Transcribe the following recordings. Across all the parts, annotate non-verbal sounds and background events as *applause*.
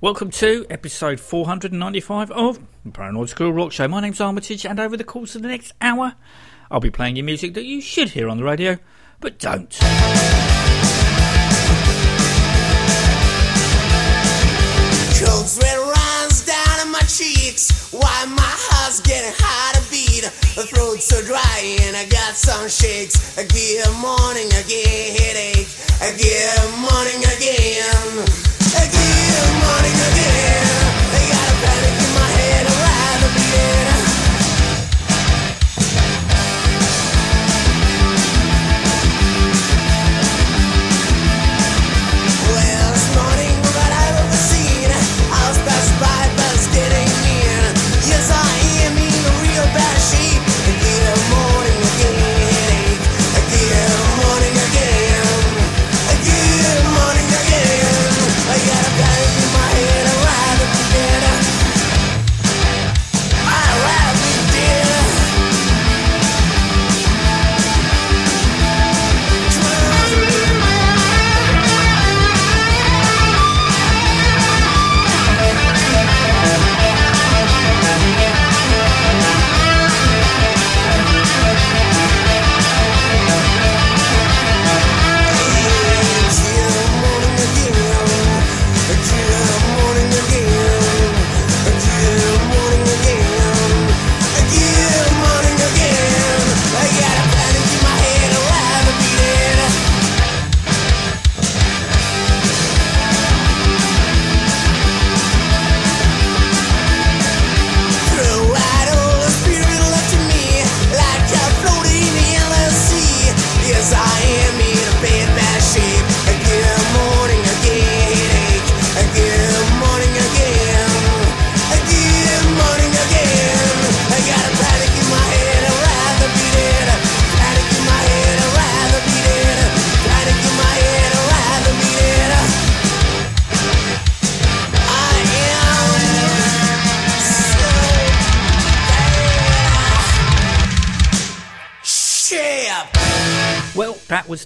Welcome to episode 495 of the Paranoid Squirrel Rock Show. My name's Armitage, and over the course of the next hour, I'll be playing you music that you should hear on the radio, but don't. Cold sweat runs down my cheeks. Why my heart's getting hard to beat. My throat's so dry and I got some shakes. Get morning again headache. Get morning again Get morning again I got a panic in my head rather be dead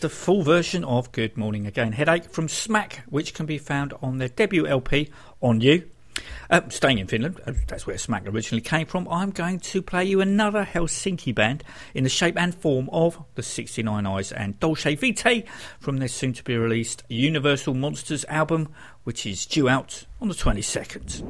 the full version of Good Morning Again Headache from Smack, which can be found on their debut LP, On You. Uh, staying in Finland, uh, that's where Smack originally came from, I'm going to play you another Helsinki band in the shape and form of the 69 Eyes and Dolce Vita from their soon to be released Universal Monsters album, which is due out on the 22nd.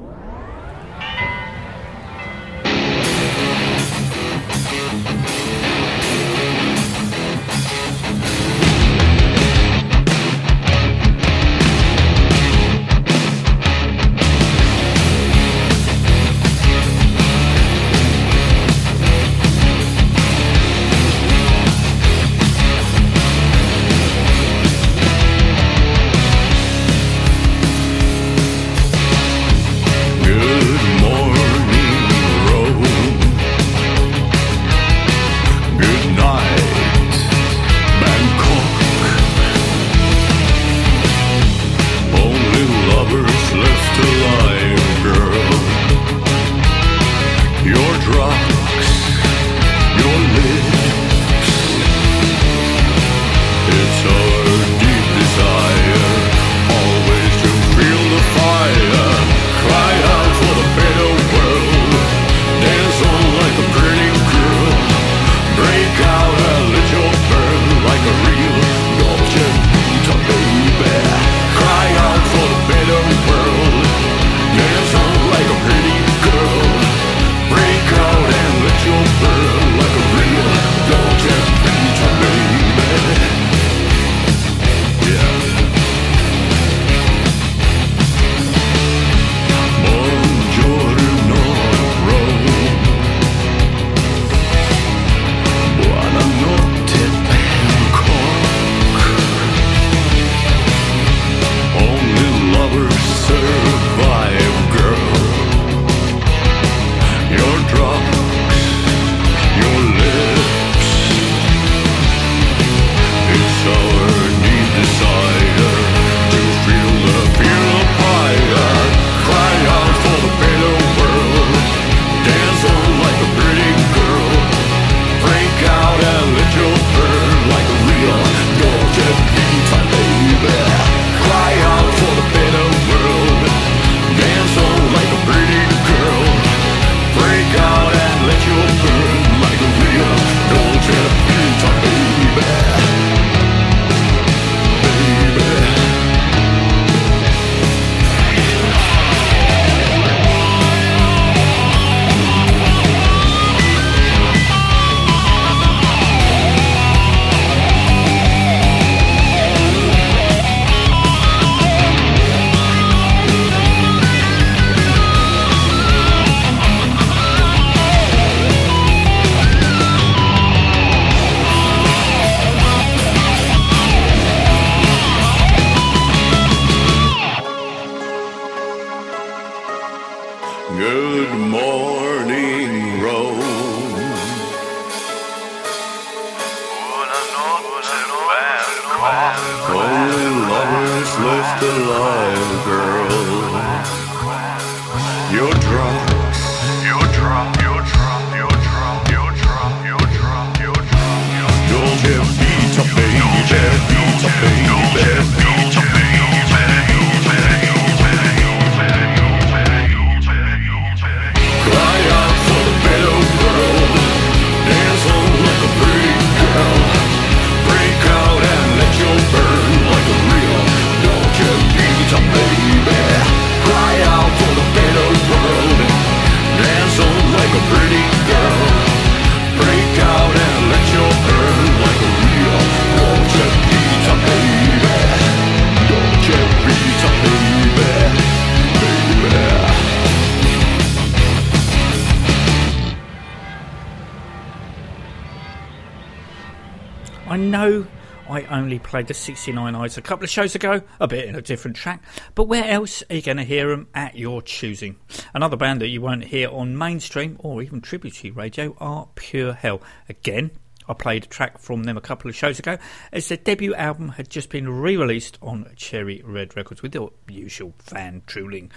Played the 69 Eyes a couple of shows ago, a bit in a different track, but where else are you going to hear them at your choosing? Another band that you won't hear on mainstream or even tributary radio are Pure Hell. Again, I played a track from them a couple of shows ago as their debut album had just been re released on Cherry Red Records with the usual fan drooling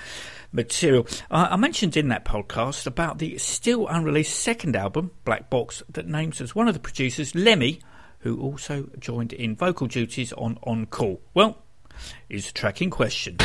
material. Uh, I mentioned in that podcast about the still unreleased second album, Black Box, that names as one of the producers Lemmy, who also joined in vocal duties on On Call. Well, is the track in question.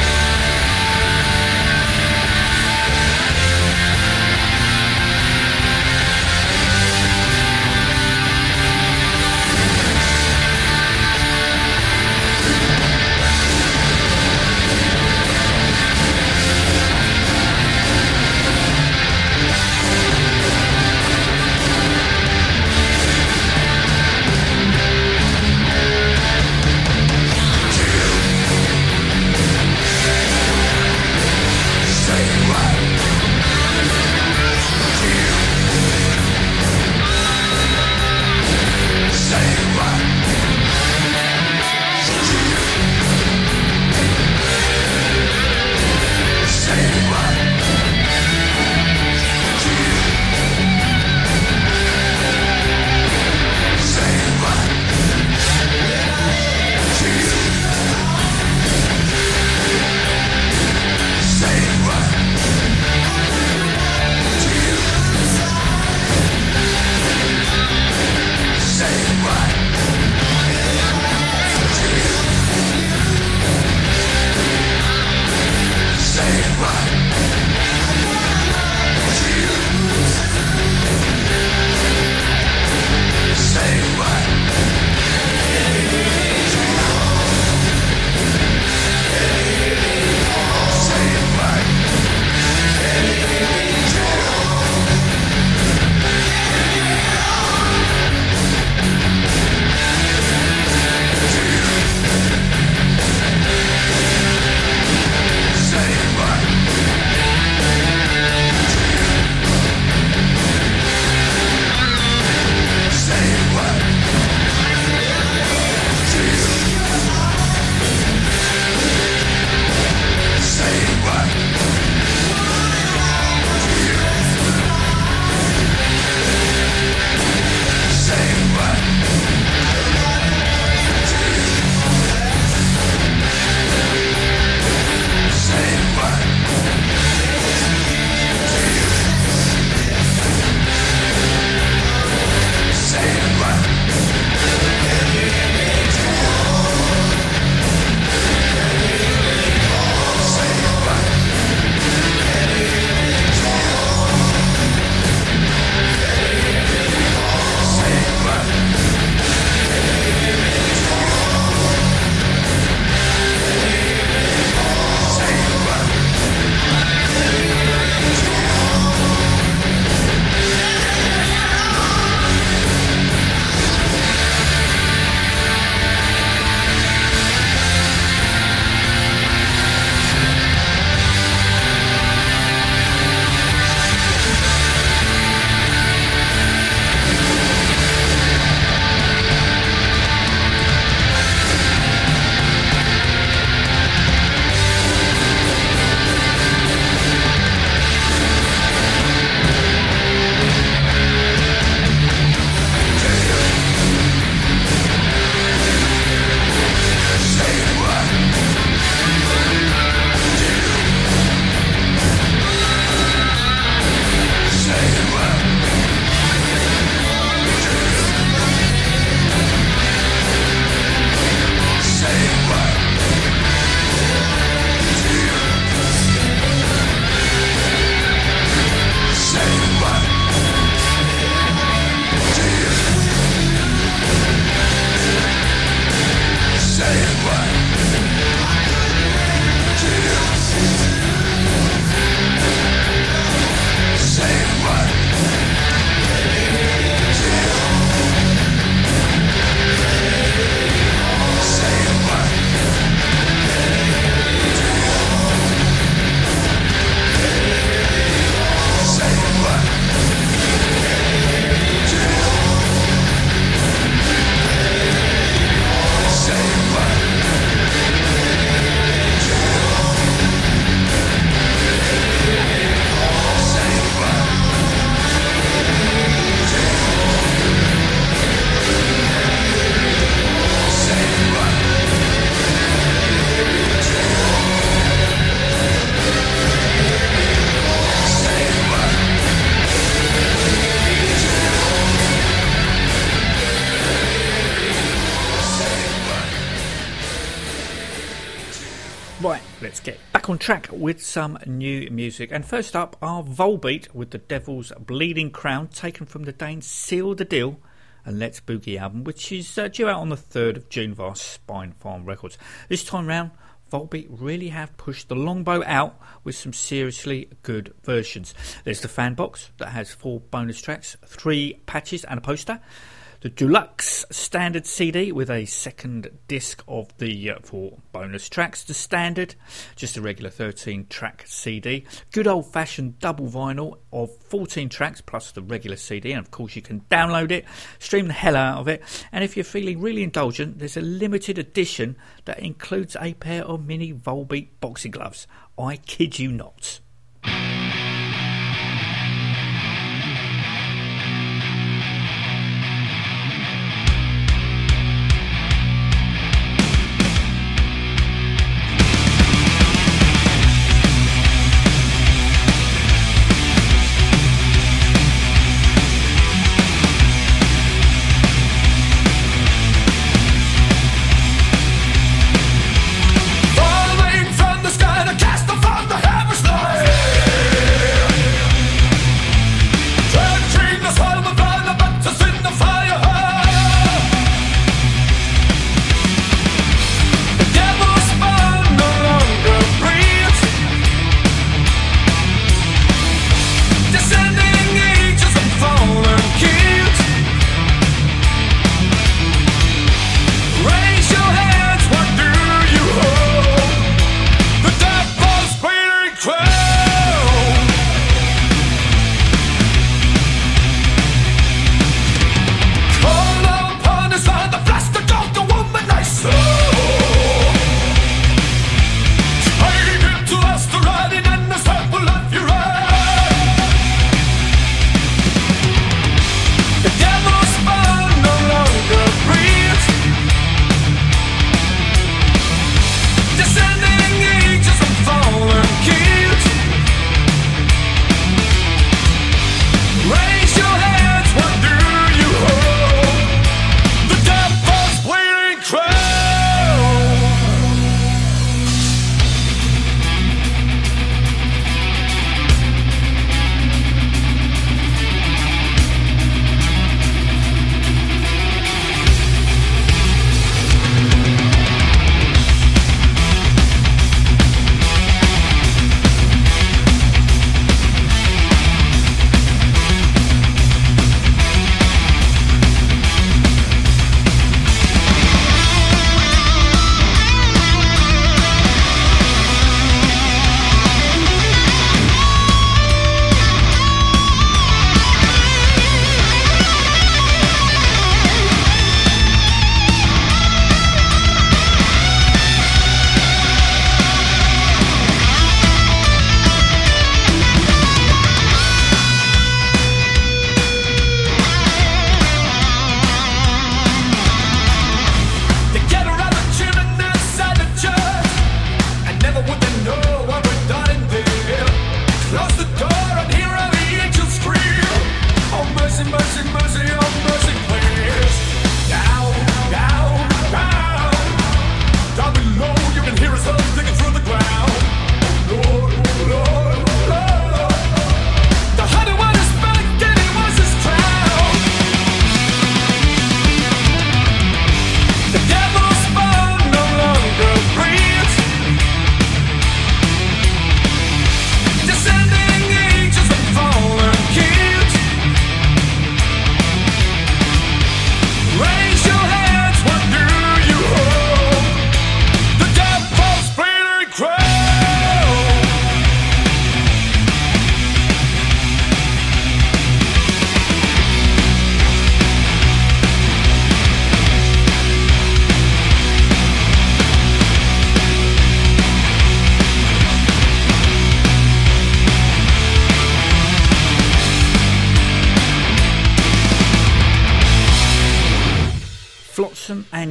Track with some new music. And first up are Volbeat with the Devil's Bleeding Crown, taken from the Danes Seal the Deal and Let's Boogie album, which is uh, due out on the 3rd of June via Spinefarm Records. This time round, Volbeat really have pushed the longbow out with some seriously good versions. There's the fan box that has four bonus tracks, three patches, and a poster the deluxe standard CD with a second disc of the uh, four bonus tracks. The standard, just a regular 13 track CD. Good old fashioned double vinyl of 14 tracks plus the regular CD, and of course you can download it, stream the hell out of it. And if you're feeling really indulgent, there's a limited edition that includes a pair of mini Volbeat boxing gloves. I kid you not.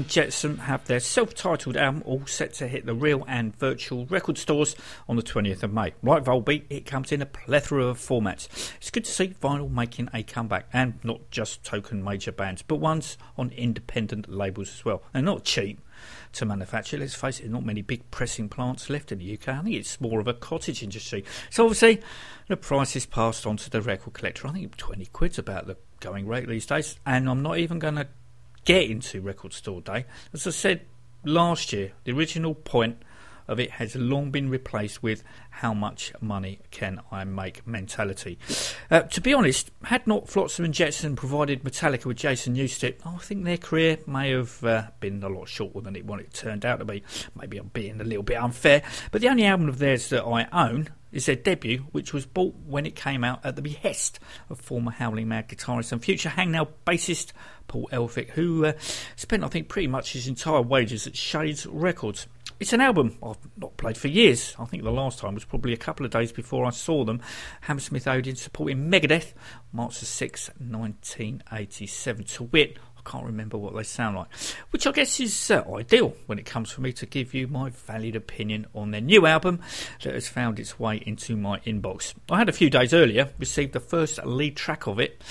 Jetsam have their self titled album all set to hit the real and virtual record stores on the 20th of May. Like Volbeat, it comes in a plethora of formats. It's good to see vinyl making a comeback, and not just token major bands, but ones on independent labels as well. They're not cheap. to manufacture. Let's face it, not many big pressing plants left in the UK. I think it's more of a cottage industry. So obviously, the price is passed on to the record collector. I think 20 quid's about the going rate these days. And I'm not even going to get into record store day. As I said last year, the original point of it has long been replaced with how much money can I make mentality. Uh, to be honest, had not Flotsam and Jetsam provided Metallica with Jason Newsted, I think their career may have uh, been a lot shorter than it what it turned out to be. Maybe I'm being a little bit unfair, but the only album of theirs that I own is their debut, which was bought when it came out at the behest of former Howling Mad guitarist and future Hangnail bassist Paul Elphick, who uh, spent, I think, pretty much his entire wages at Shades Records. It's an album I've not played for years. I think the last time was probably a couple of days before I saw them. Hammersmith Odeon supporting Megadeth, March the 6th, 1987. To wit, can't remember what they sound like, which I guess is uh, ideal when it comes for me to give you my valid opinion on their new album that has found its way into my inbox. I had a few days earlier received the first lead track of it.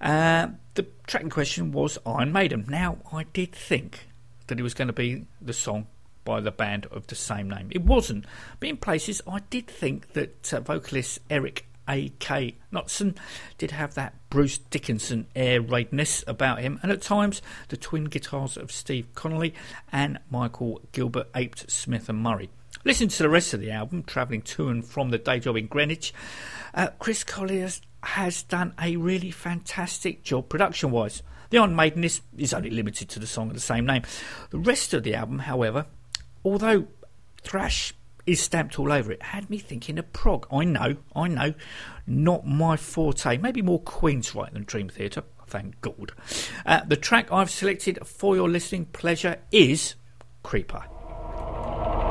Uh, the track in question was Iron Maiden. Now, I did think that it was going to be the song by the band of the same name. It wasn't, but in places I did think that uh, vocalist Eric A.K. Knutson did have that Bruce Dickinson air raidness about him, and at times the twin guitars of Steve Conley and Michael Gilbert aped Smith and Murray. Listen to the rest of the album, travelling to and from the day job in Greenwich. Uh, Chris Colliers has done a really fantastic job production wise. The Iron Maiden is, is only limited to the song of the same name. The rest of the album, however, although thrash is stamped all over it, had me thinking of prog. I know, I know, not my forte. Maybe more Queensrÿche than Dream Theater. Thank God. Uh, the track I've selected for your listening pleasure is Creeper. Creeper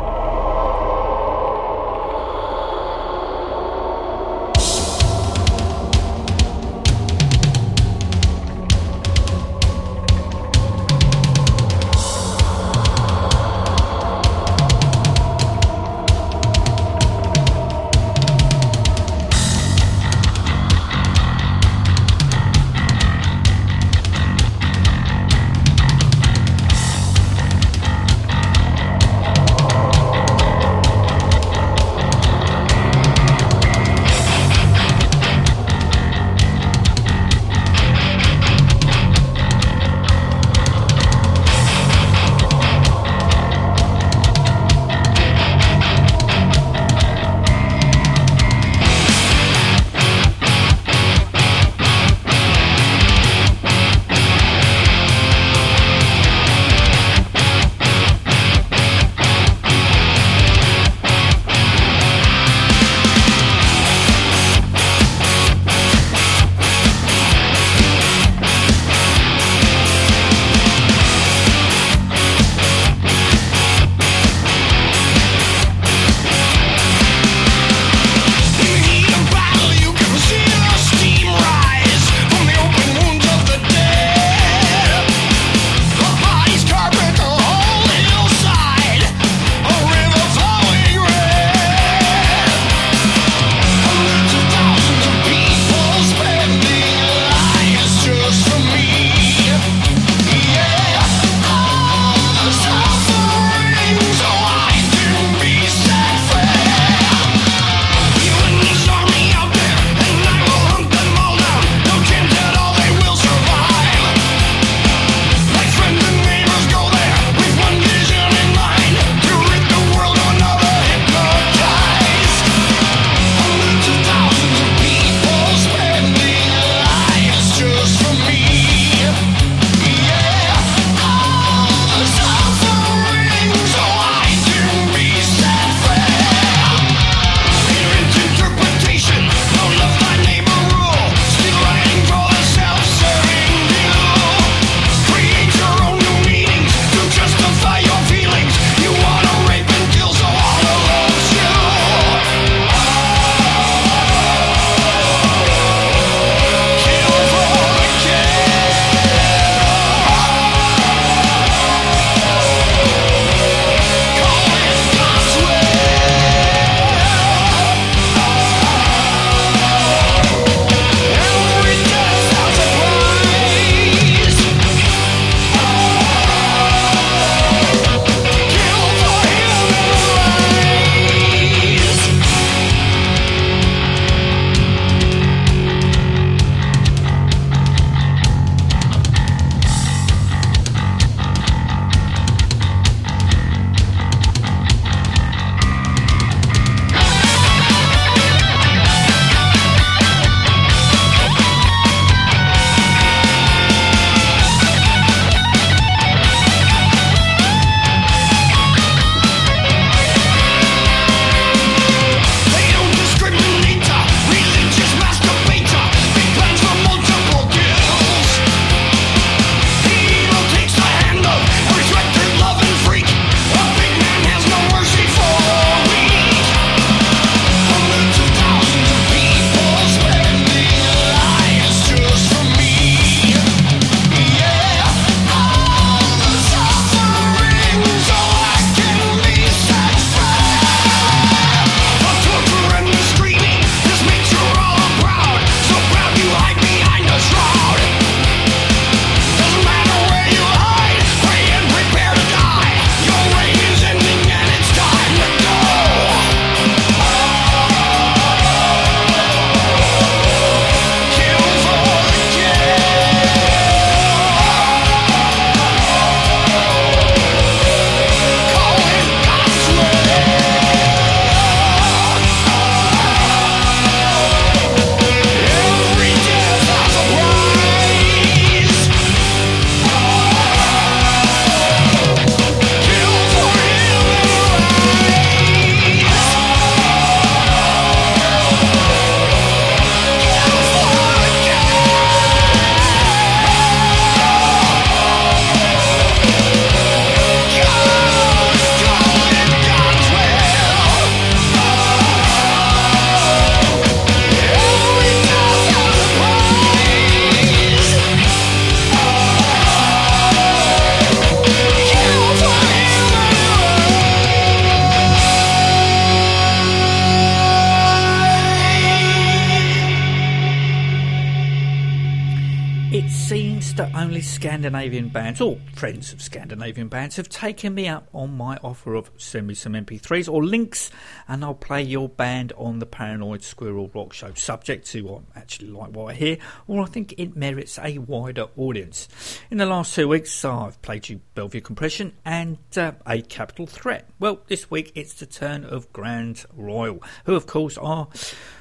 bands, or friends of Scandinavian bands, have taken me up on my offer of send me some MP3s or links, and I'll play your band on the Paranoid Squirrel Rock Show, subject to I actually like what I hear, or I think it merits a wider audience. In the last two weeks, I've played you Bellevue Compression and uh, A Capital Threat. Well, this week it's the turn of Grande Royale, who of course are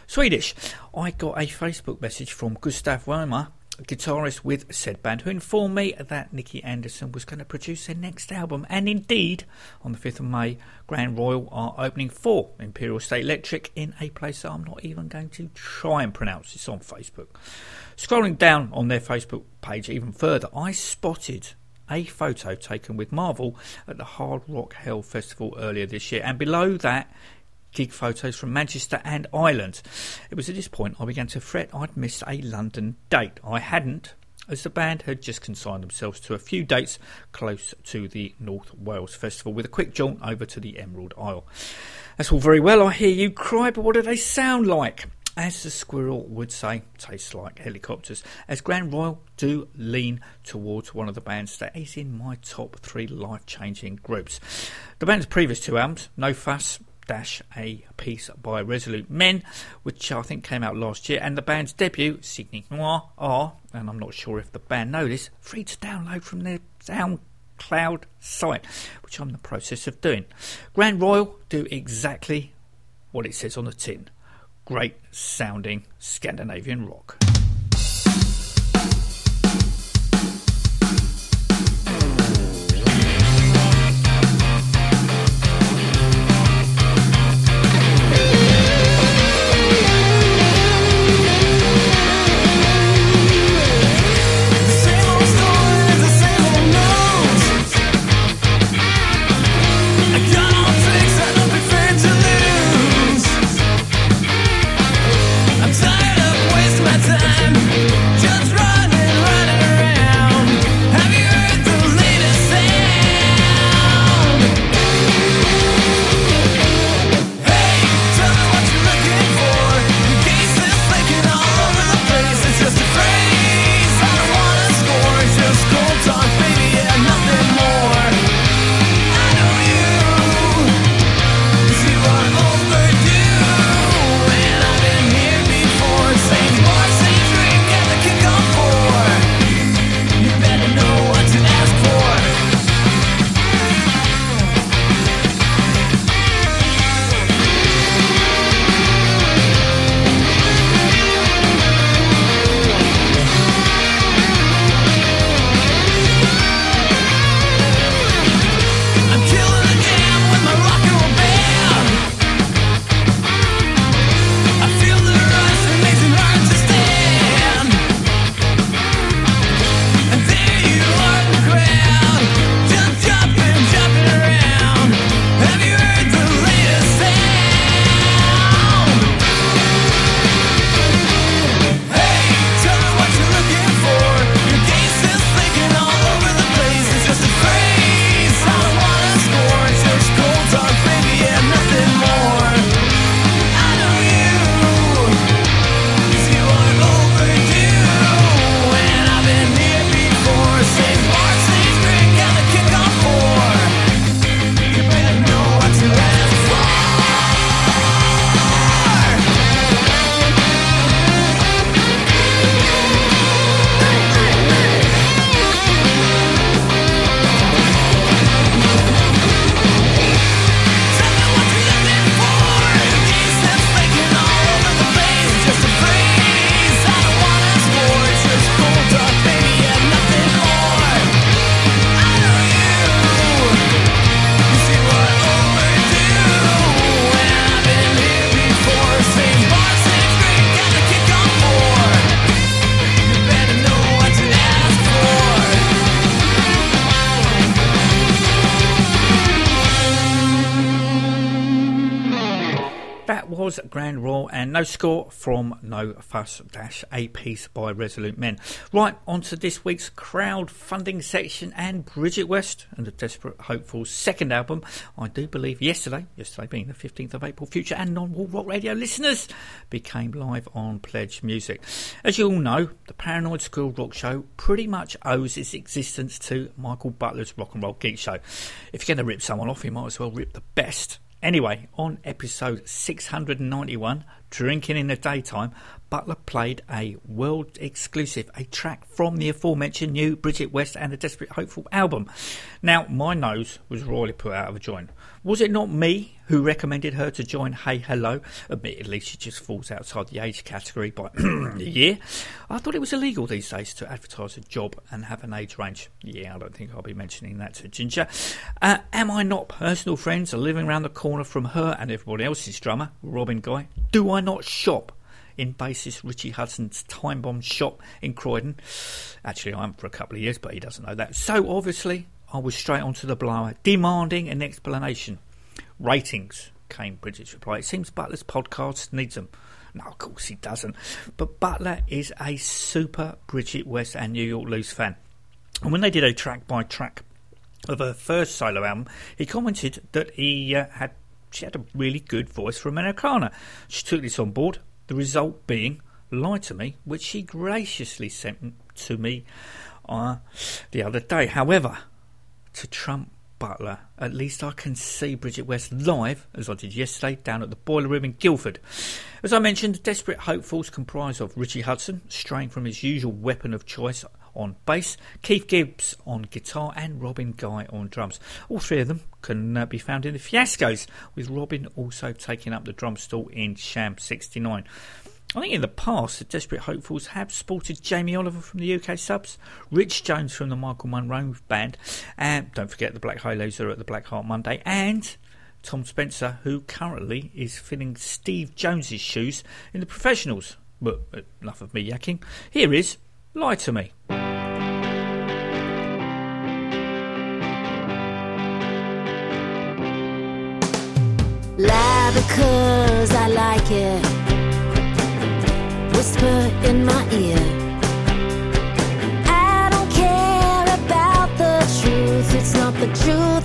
Swedish. I got a Facebook message from Gustav Wremer guitarist with said band, who informed me that Nicke Andersson was going to produce their next album. And indeed, on the 5th of May, Grande Royale are opening for Imperial State Electric in a place that I'm not even going to try and pronounce. It's on Facebook. Scrolling down on their Facebook page even further, I spotted a photo taken with Marvel at the Hard Rock Hell Festival earlier this year, and below that gig photos from Manchester and Ireland. It was at this point I began to fret I'd missed a London date. I hadn't, as the band had just consigned themselves to a few dates close to the North Wales Festival with a quick jaunt over to the Emerald Isle. That's all very well, I hear you cry, but what do they sound like? As the squirrel would say, tastes like helicopters. As Grande Royale do lean towards one of the bands that is in my top three life changing groups. The band's previous two albums, No Fuss, dash a piece by Resolute Men, which I think came out last year, and the band's debut, Cynic Noir, are, and I'm not sure if the band know this, free to download from their SoundCloud site, which I'm in the process of doing. Grande Royale do exactly what it says on the tin great sounding Scandinavian rock. Fuss Dash, a piece by Resolute Men. Right, on to this week's crowdfunding section and Brijitte West and the Desperate Hopeful's second album. I do believe yesterday, yesterday being the 15th of April, Future and Non Wall Rock Radio listeners became live on Pledge Music. As you all know, the Paranoid Squirrel Rock Show pretty much owes its existence to Michael Butler's Rock and Roll Geek Show. If you're going to rip someone off, you might as well rip the best. Anyway, on episode 691, Drinking in the Daytime, Butler played a world exclusive, a track from the aforementioned new Brijitte West and the Desperate Hopeful album. Now, my nose was royally put out of a joint. Was it not me who recommended her to join Hey Hello? Admittedly, she just falls outside the age category by *clears throat* a year. I thought it was illegal these days to advertise a job and have an age range. Yeah, I don't think I'll be mentioning that to Ginger. Uh, am I not personal friends living around the corner from her and everybody else's drummer, Robin Guy? Do I not shop? in bassist Richie Hudson's Time Bomb shop in Croydon. Actually, I am for a couple of years, but he doesn't know that. So obviously, I was straight onto the blower, demanding an explanation. Ratings, came Brijitte's reply. It seems Butler's podcast needs them. No, of course he doesn't. But Butler is a super Brijitte West and New York Loose fan. And when they did a track by track of her first solo album, he commented that he uh, had she had a really good voice for Americana. She took this on board, the result being Lie to Me, which she graciously sent to me uh, the other day. However, to Trump Butler, at least I can see Brijitte West live, as I did yesterday, down at the Boiler Room in Guildford. As I mentioned, Desperate Hopefuls comprise of Richie Hudson, straying from his usual weapon of choice on bass, Keith Gibbs on guitar, and Robin Guy on drums. All three of them can uh, be found in the Fiascos, with Robin also taking up the drum stool in Sham 69. I think in the past, the Desperate Hopefuls have sported Jamie Oliver from the UK subs, Rich Jones from the Michael Monroe band, and don't forget the Black Halos are at the Black Heart Monday, and Tom Spencer, who currently is filling Steve Jones's shoes in the professionals. But enough of me yakking. Here is Lie to Me. Lie because I like it. Whisper in my ear. I don't care about the truth. It's not the truth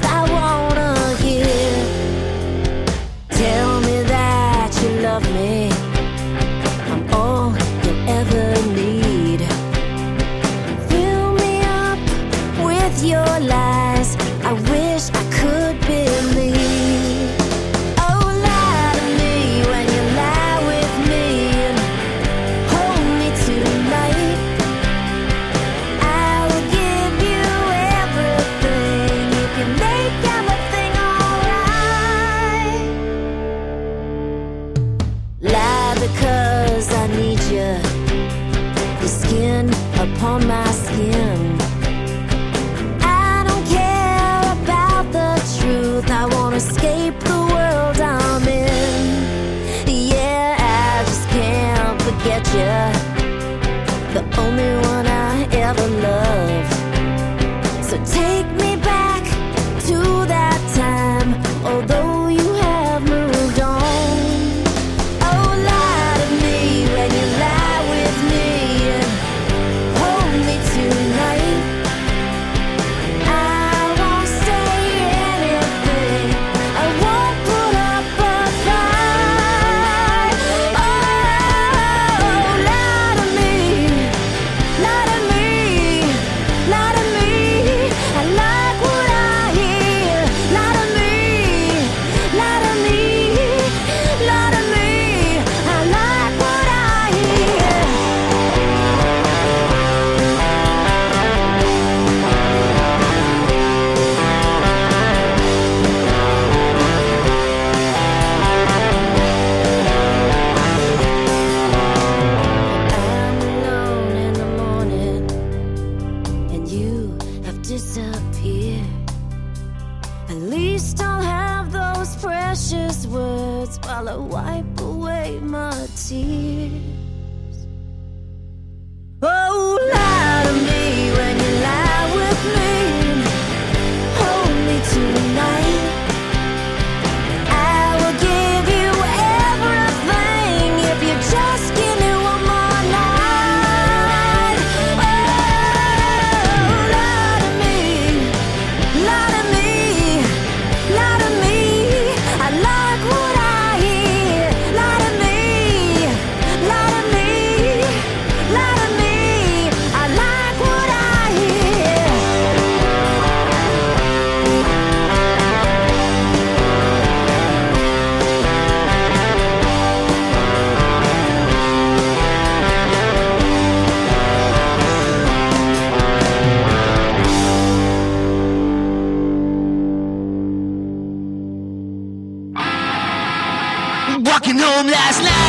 walking home last night.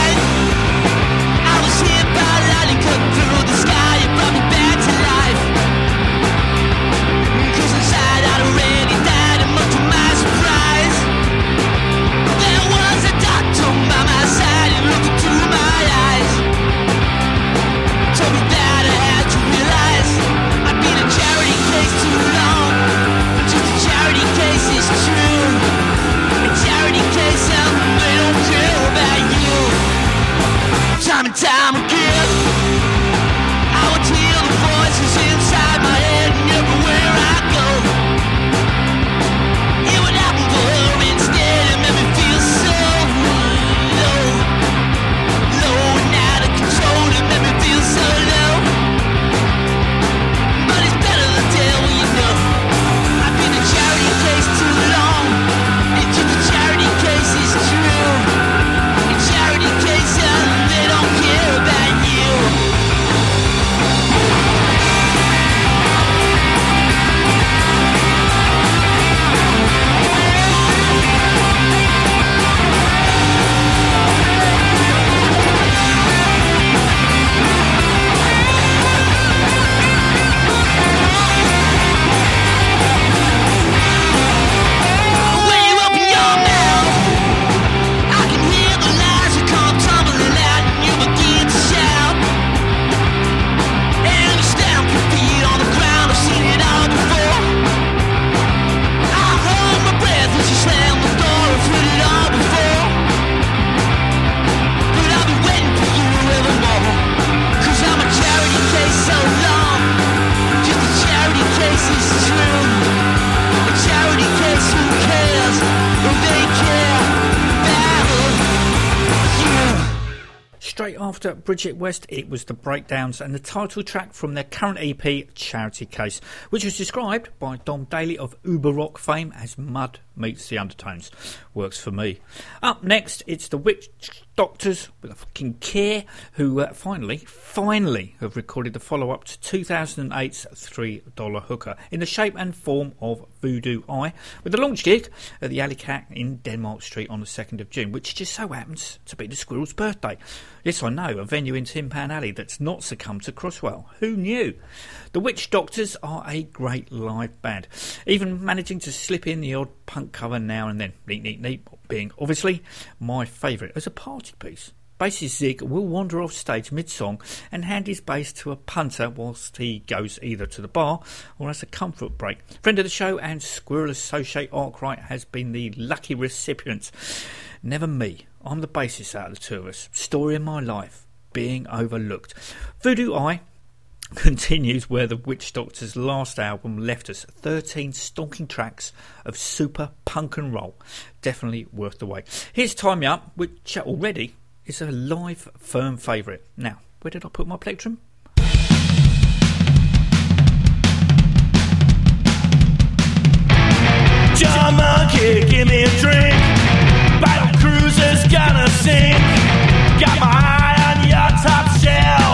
Captain. After Brijitte West, it was the Breakdowns and the title track from their current EP, Charity Case, which was described by Dom Daly of Uber Rock fame as mud meets the undertones. Works for me. Up next, it's the Witch Doctors with a fucking care, who uh, finally, finally have recorded the follow up to 2008's $3 hooker in the shape and form of Voodoo Eye, with a launch gig at the Alley Cat in Denmark Street on the 2nd of June, which just so happens to be the squirrel's birthday. Yes, I know, a venue in Tin Pan Alley that's not succumbed to Crossrail. Who knew? The Witch Doctors are a great live band, even managing to slip in the odd punk cover now and then. Neat, neat, neat, being obviously my favourite as a party piece. Bassist Zig will wander off stage mid song and hand his bass to a punter whilst he goes either to the bar or has a comfort break. Friend of the show and Squirrel Associate Arkwright has been the lucky recipient. Never me. I'm the bassist out of the two of us. Story of my life. Being overlooked. Voodoo Eye *laughs* continues where the Witch Doctor's last album left us 13 stonking tracks of super punk and roll. Definitely worth the wait. Here's Time Me Up, which already is a live firm favourite. Now, where did I put my plectrum? John Monkey, give me a drink. Battle cruiser's gonna sink. Got my eye on your top shelf.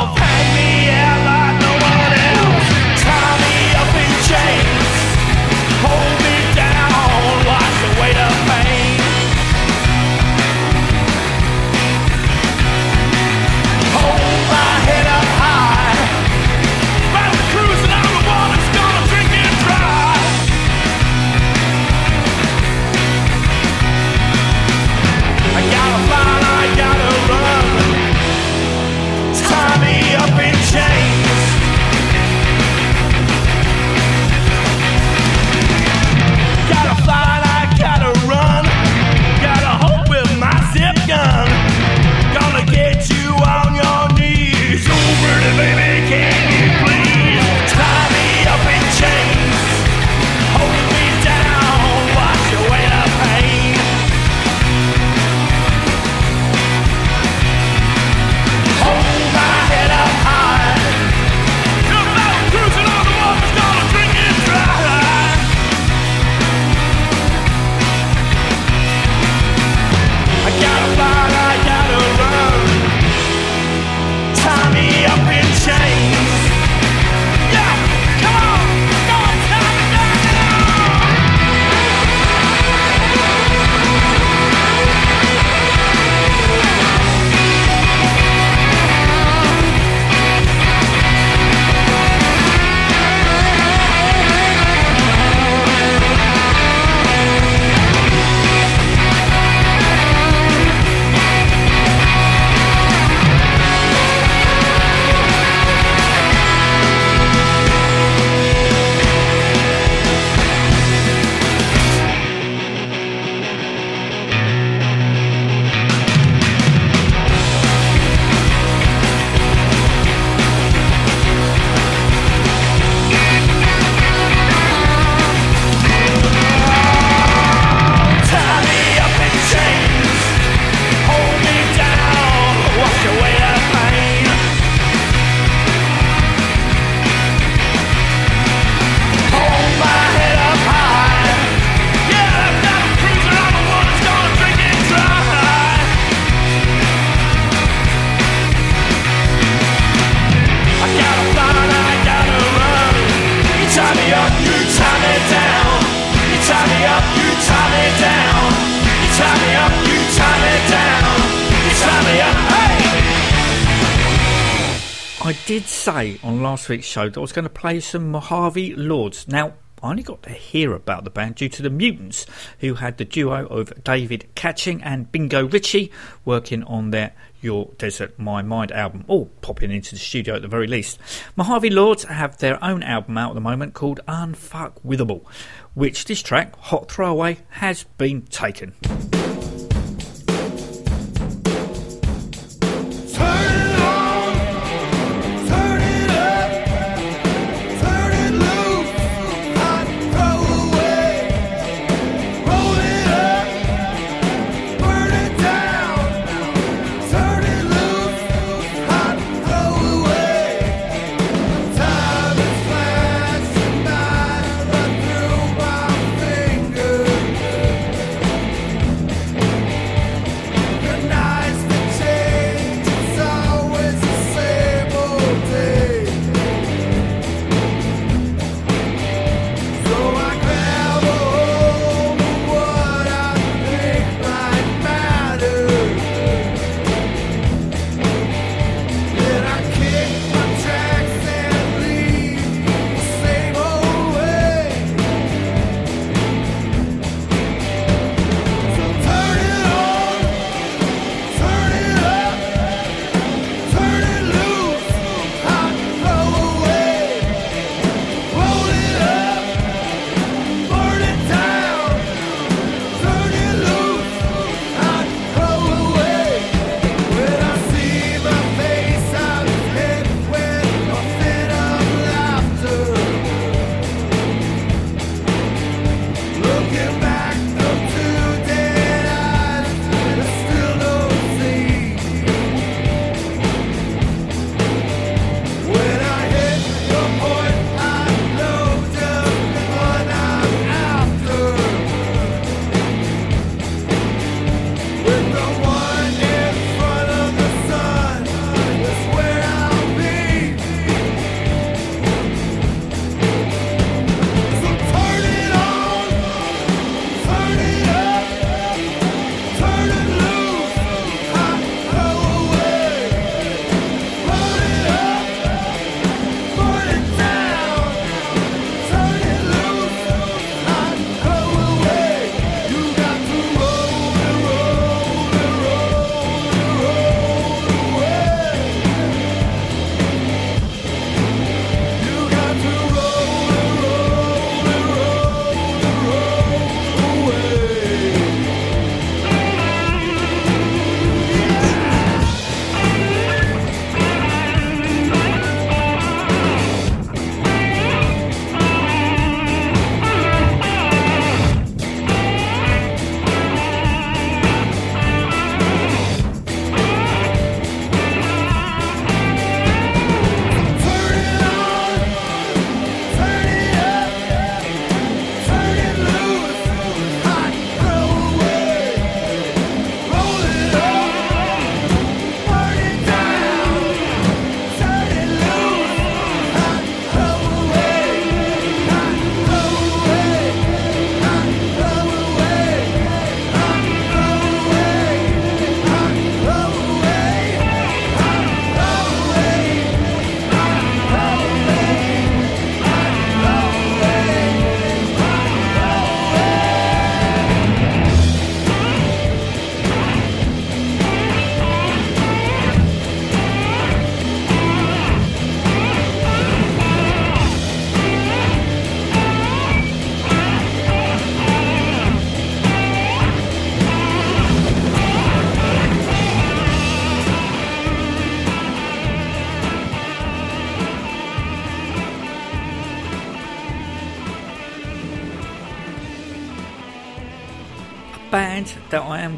Last week's show that I was going to play some Mojave Lords. Now, I only got to hear about the band due to the Mutants, who had the duo of David Catching and Bingo Ritchie working on their Your Desert My Mind album, or popping into the studio at the very least. Mojave Lords have their own album out at the moment called Unfuckwithable, which this track, Hot Throwaway, has been taken.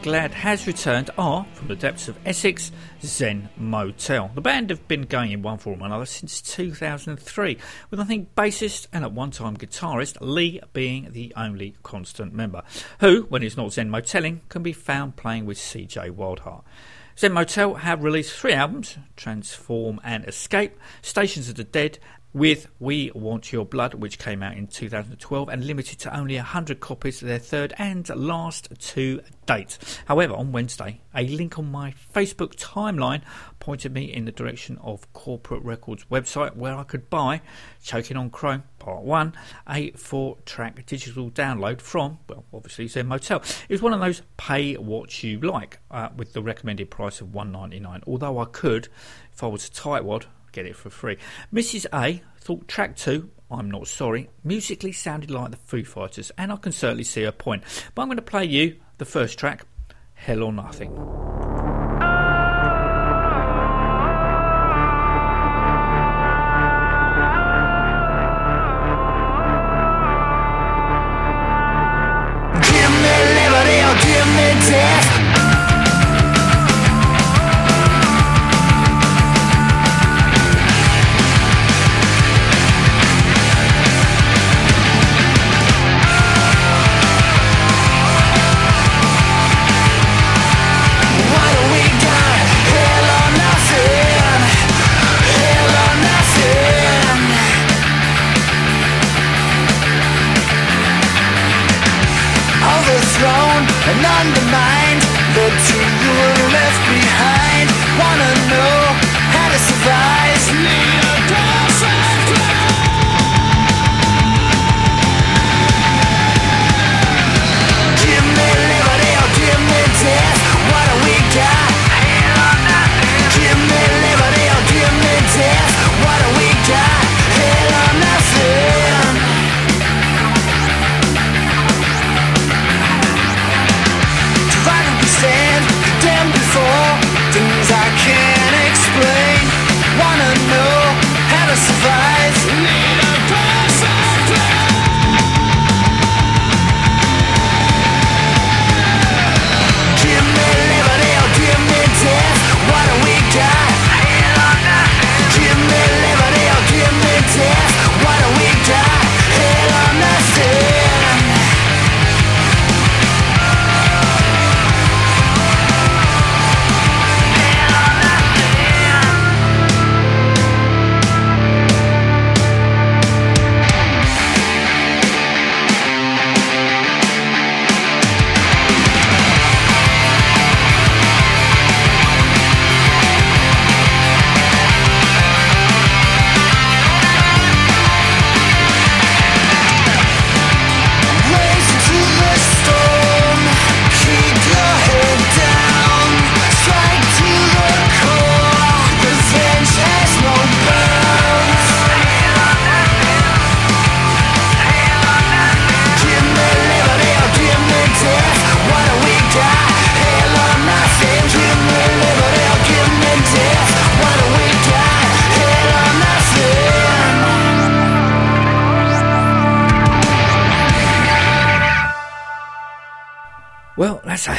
Glad has returned are, from the depths of Essex, Zen Motel. The band have been going in one form or another since 2003, with I think bassist and at one time guitarist Lee being the only constant member, who, when he's not Zen Motelling, can be found playing with CJ Wildheart. Zen Motel have released three albums Transform and Escape, Stations of the Dead, with We Want Your Blood, which came out in 2012 and limited to only 100 copies their third and last two dates. However, on Wednesday, a link on my Facebook timeline pointed me in the direction of Corporate Records website where I could buy Choking on Chrome Part 1, a four track digital download from, well, obviously Zen Motel. It was one of those pay what you like uh, with the recommended price of 199 although I could, if I was a tightwad, get it for free. Mrs. A thought track two, I'm not sorry, musically sounded like the Foo Fighters, and I can certainly see her point. But I'm going to play you the first track, Hell or Nothing.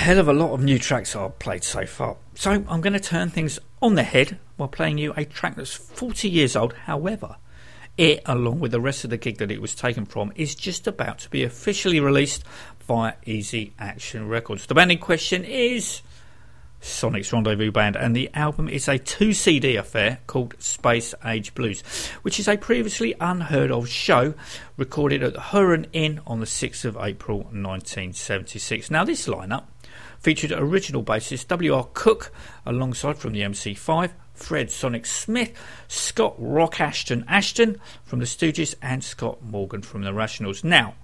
Hell of a lot of new tracks I've played so far. So I'm going to turn things on the head while playing you a track that's 40 years old. However, it, along with the rest of the gig that it was taken from, is just about to be officially released via Easy Action Records. The band in question is Sonic's Rendezvous Band, and the album is a two CD affair called Space Age Blues, which is a previously unheard of show recorded at the Huron Inn on the 6th of April 1976. Now, this lineup featured original bassist W.R. Cook alongside from the MC5. Fred Sonic Smith, Scott Rock Action Asheton from the Stooges, and Scott Morgan from the Rationals. Now,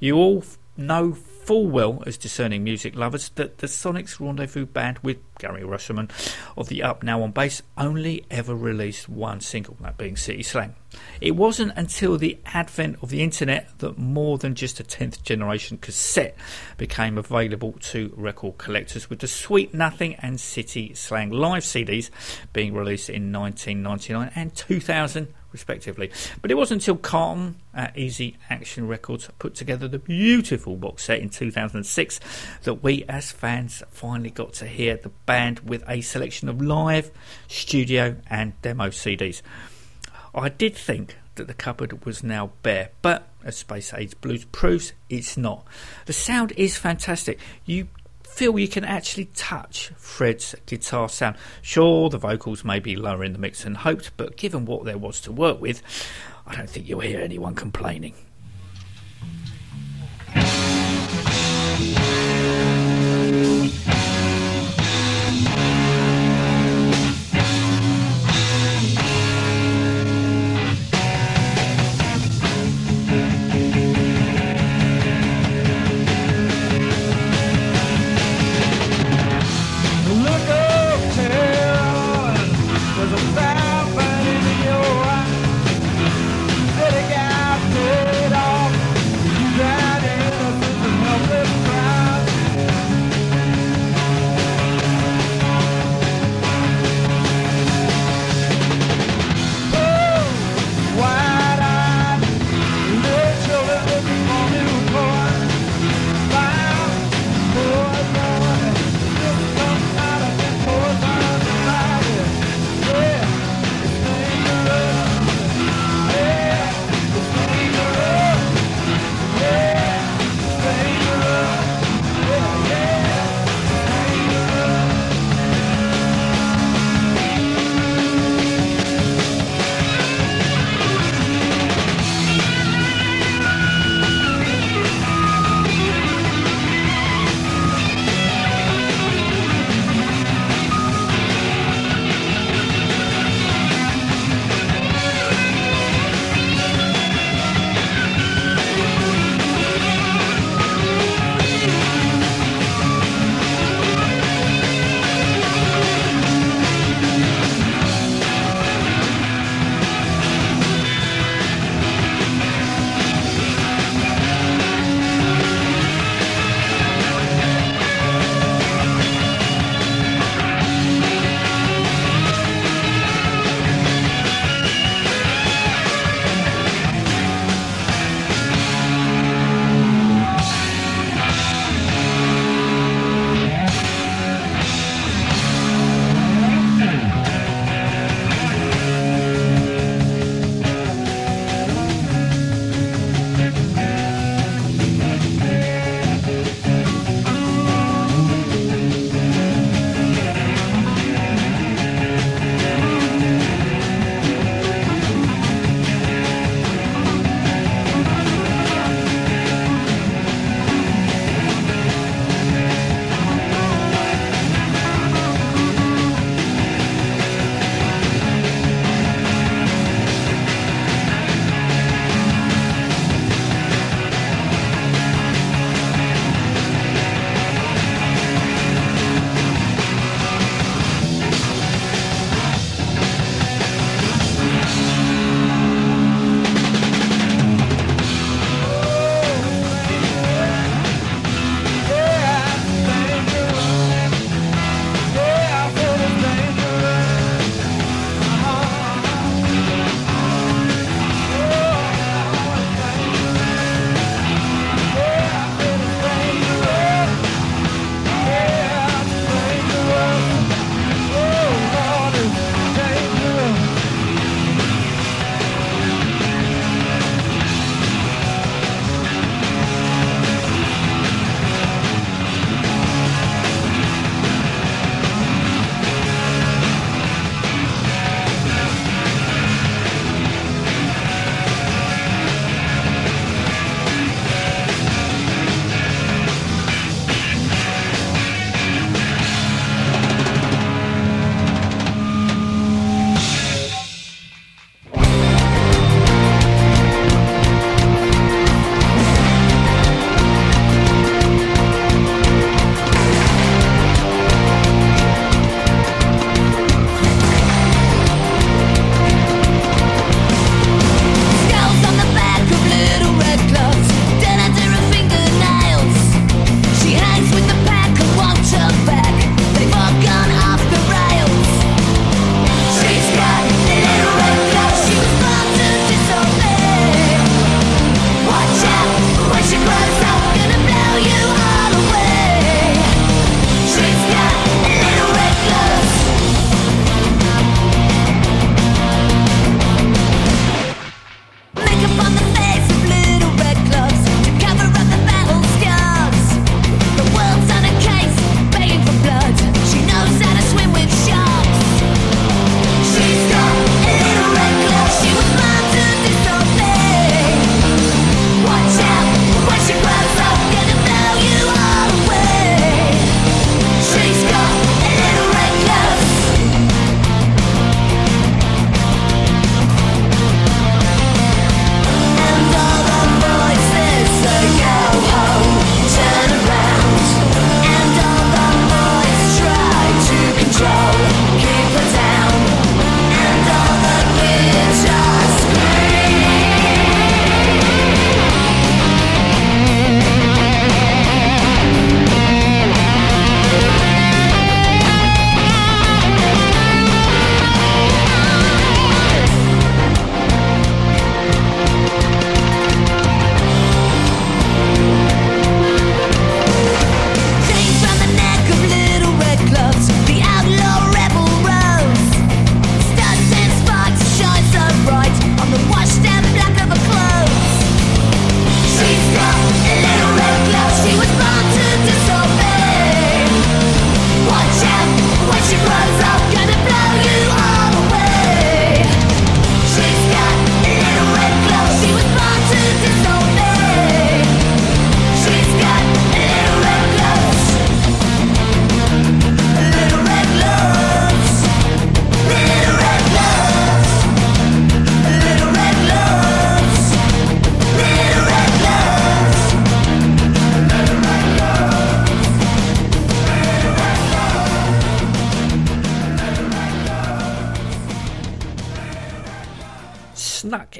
you all know full well, as discerning music lovers, that the Sonics Rendezvous Band with Gary Rasmussen of the Up Now on Bass, only ever released one single, that being City Slang. It wasn't until the advent of the internet that more than just a 10th generation cassette became available to record collectors, with the Sweet Nothing and City Slang live CDs being released in 1999 and 2000 respectively. But it wasn't until Carlton at uh, Easy Action Records put together the beautiful box set in 2006 that we as fans finally got to hear the band with a selection of live, studio, and demo CDs. I did think that the cupboard was now bare, but as Space Age Blues proves, it's not. The sound is fantastic. You feel you can actually touch Fred's guitar sound. Sure, the vocals may be lower in the mix than hoped, but given what there was to work with, I don't think you'll hear anyone complaining.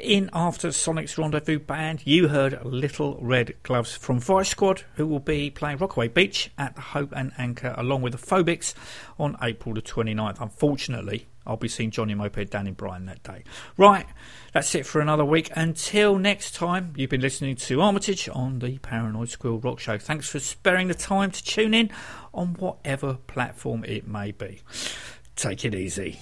In after Sonic's Rendezvous Band, you heard Little Red Gloves from Vice Squad, who will be playing Rockaway Beach at the Hope and Anchor along with the Phobics on April the 29th. Unfortunately, I'll be seeing Johnny Moped down in Brighton that day. Right, that's it for another week. Until next time, you've been listening to Armitage on the Paranoid Squirrel Rock Show. Thanks for sparing the time to tune in on whatever platform it may be. Take it easy.